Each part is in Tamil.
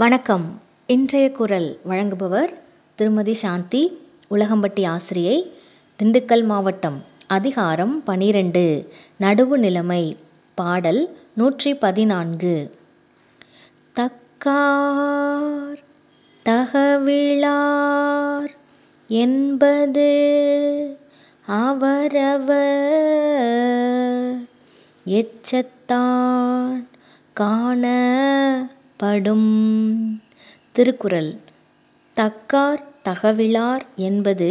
வணக்கம். இன்றைய குரல் வழங்குபவர் திருமதி சாந்தி உலகம்பட்டி ஆசிரியை திண்டுக்கல் மாவட்டம் அதிகாரம் பனிரெண்டு நடுவு நிலைமை பாடல் நூற்றி பதினான்கு. தக்கார் தகவிழார் என்பது அவரவர் எச்சத்தான் காண படும். திருக்குறள். தக்கார் தகவிலார் என்பது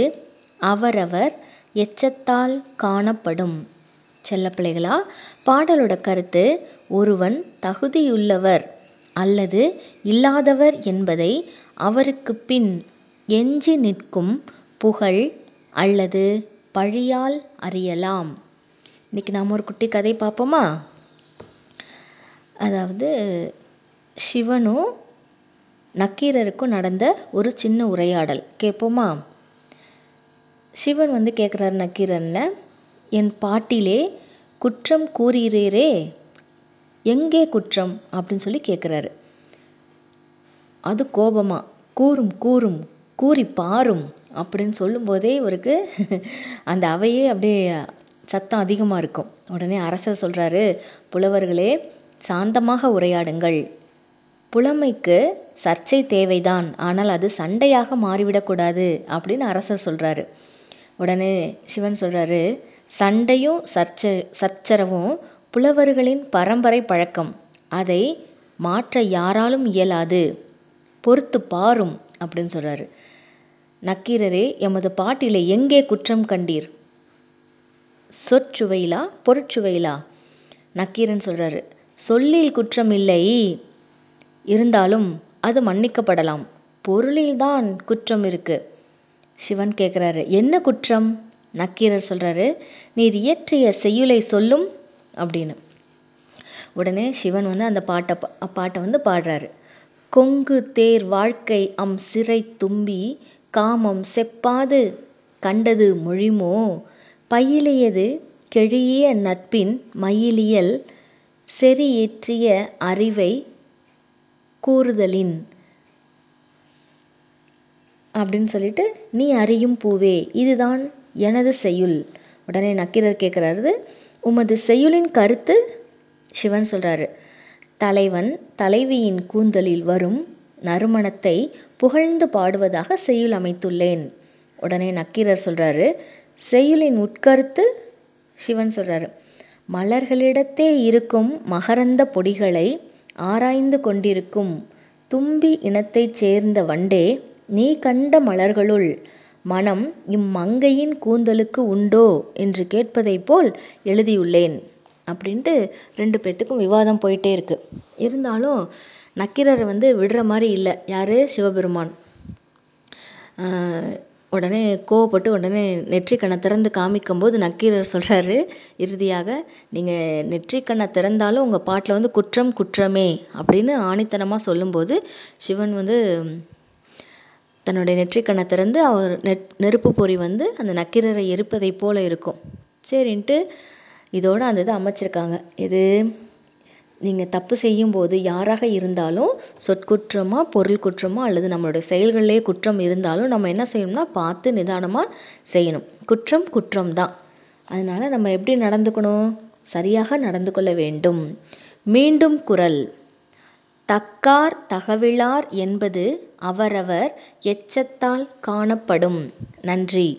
அவரவர் எச்சத்தால் காணப்படும். செல்லப்பிள்ளைகளா பாடலோட கருத்து ஒருவன் தகுதியுள்ளவர் அல்லது இல்லாதவர் என்பதை அவருக்கு பின் எஞ்சி நிற்கும் புகழ் அல்லது பழியால் அறியலாம். இன்றைக்கி நாம் ஒரு குட்டி கதை பார்ப்போமா? அதாவது சிவனும் நக்கீரருக்கும் நடந்த ஒரு சின்ன உரையாடல். கேட்போமா சிவன் வந்து கேட்குறாரு நக்கீரன்ல என் பாட்டிலே குற்றம் கூறுகிறீரே எங்கே குற்றம்? அப்படின்னு சொல்லி கேட்குறாரு அது கோபமா? கூறும் கூறும் கூறி பாரும் அப்படின்னு சொல்லும்போதே இவருக்கு அந்த அவையே அப்படியே சத்தம் அதிகமாக இருக்கும். உடனே அரசர் சொல்கிறாரு புலவர்களே சாந்தமாக உரையாடுங்கள். புலமைக்கு சர்ச்சை தேவைதான். ஆனால் அது சண்டையாக மாறிவிடக்கூடாது அப்படின்னு அரசர் சொல்கிறாரு உடனே சிவன் சொல்கிறாரு சண்டையும் சர்ச்சை சச்சரவும் புலவர்களின் பரம்பரை பழக்கம். அதை மாற்ற யாராலும் இயலாது. பொறுத்து பாரும் அப்படின்னு சொல்கிறாரு நக்கீரரே எமது பாட்டிலே எங்கே குற்றம் கண்டீர்? சொற்சுவையிலா பொருட்சுவையிலா? நக்கீரன் சொல்கிறாரு சொல்லில் குற்றம் இல்லை இருந்தாலும் அது மன்னிக்கப்படலாம். பொருளில் தான் குற்றம் இருக்கு. சிவன் கேட்குறாரு என்ன குற்றம்? நக்கீரர் சொல்கிறாரு நீர் இயற்றிய செய்யுளை சொல்லும் அப்படின்னு. உடனே சிவன் வந்து அந்த பாட்டை பாட்டை வந்து பாடுறாரு. கொங்கு தேர் வாழ்க்கை அம் சிறை தும்பி காமம் செப்பாது கண்டது மொழிமோ? பயிலியது கெழிய நட்பின் மயிலியல் செறியேற்றிய அறிவை கூறுதலின் அப்படின்னு சொல்லிட்டு நீ அறியும் பூவே இதுதான் எனது செய்யுள். உடனே நக்கீரர் கேட்குறாரு உமது செய்யுளின் கருத்து? சிவன் சொல்கிறாரு தலைவன் தலைவியின் கூந்தலில் வரும் நறுமணத்தை புகழ்ந்து பாடுவதாக செய்யுள் அமைத்துள்ளேன். உடனே நக்கீரர் சொல்கிறாரு செய்யுளின் உட்கருத்து? சிவன் சொல்கிறாரு மலர்களிடத்தே இருக்கும் மகரந்த பொடிகளை ஆராய்ந்து கொண்டிருக்கும் தும்பி இனத்தைச் சேர்ந்த வண்டே நீ கண்ட மலர்களுள் மனம் இம்மங்கையின் கூந்தலுக்கு உண்டோ என்று கேட்பதைப் போல் எழுதியுள்ளேன். அப்படின்ட்டு ரெண்டு பேர்த்துக்கும் விவாதம் போயிட்டே இருக்கு. இருந்தாலும் நக்கீரரை வந்து விடுற மாதிரி இல்லை. யார்? சிவபெருமான். உடனே கோவப்பட்டு உடனே நெற்றிக்கண்ணை திறந்து காமிக்கும்போது நக்கீரர் சொல்கிறாரு இறுதியாக நீங்கள் நெற்றிக்கண்ணை திறந்தாலும் உங்கள் பாட்டில் வந்து குற்றம் குற்றமே அப்படின்னு ஆணித்தனமாக சொல்லும்போது சிவன் வந்து தன்னுடைய நெற்றிக்கண்ணை திறந்து அவர் நெட் நெருப்பு பொறி வந்து அந்த நக்கீரரை எரிப்பதைப் போல இருக்கும். சரின்ட்டு இதோடு அந்த இதை அமைச்சிருக்காங்க. இது நீங்கள் தப்பு செய்யும்போது யாராக இருந்தாலும் சொற்குற்றமாக பொருள் குற்றமாக அல்லது நம்மளுடைய செயல்களிலே குற்றம் இருந்தாலும் நம்ம என்ன செய்யணும்னா பார்த்து நிதானமாக செய்யணும். குற்றம் குற்றம் தான். அதனால் நம்ம எப்படி நடந்துக்கணும்? சரியாக நடந்து கொள்ள வேண்டும். மீண்டும் குரல். தக்கார் தகவிலார் என்பது அவரவர் எச்சத்தால் காணப்படும். நன்றி.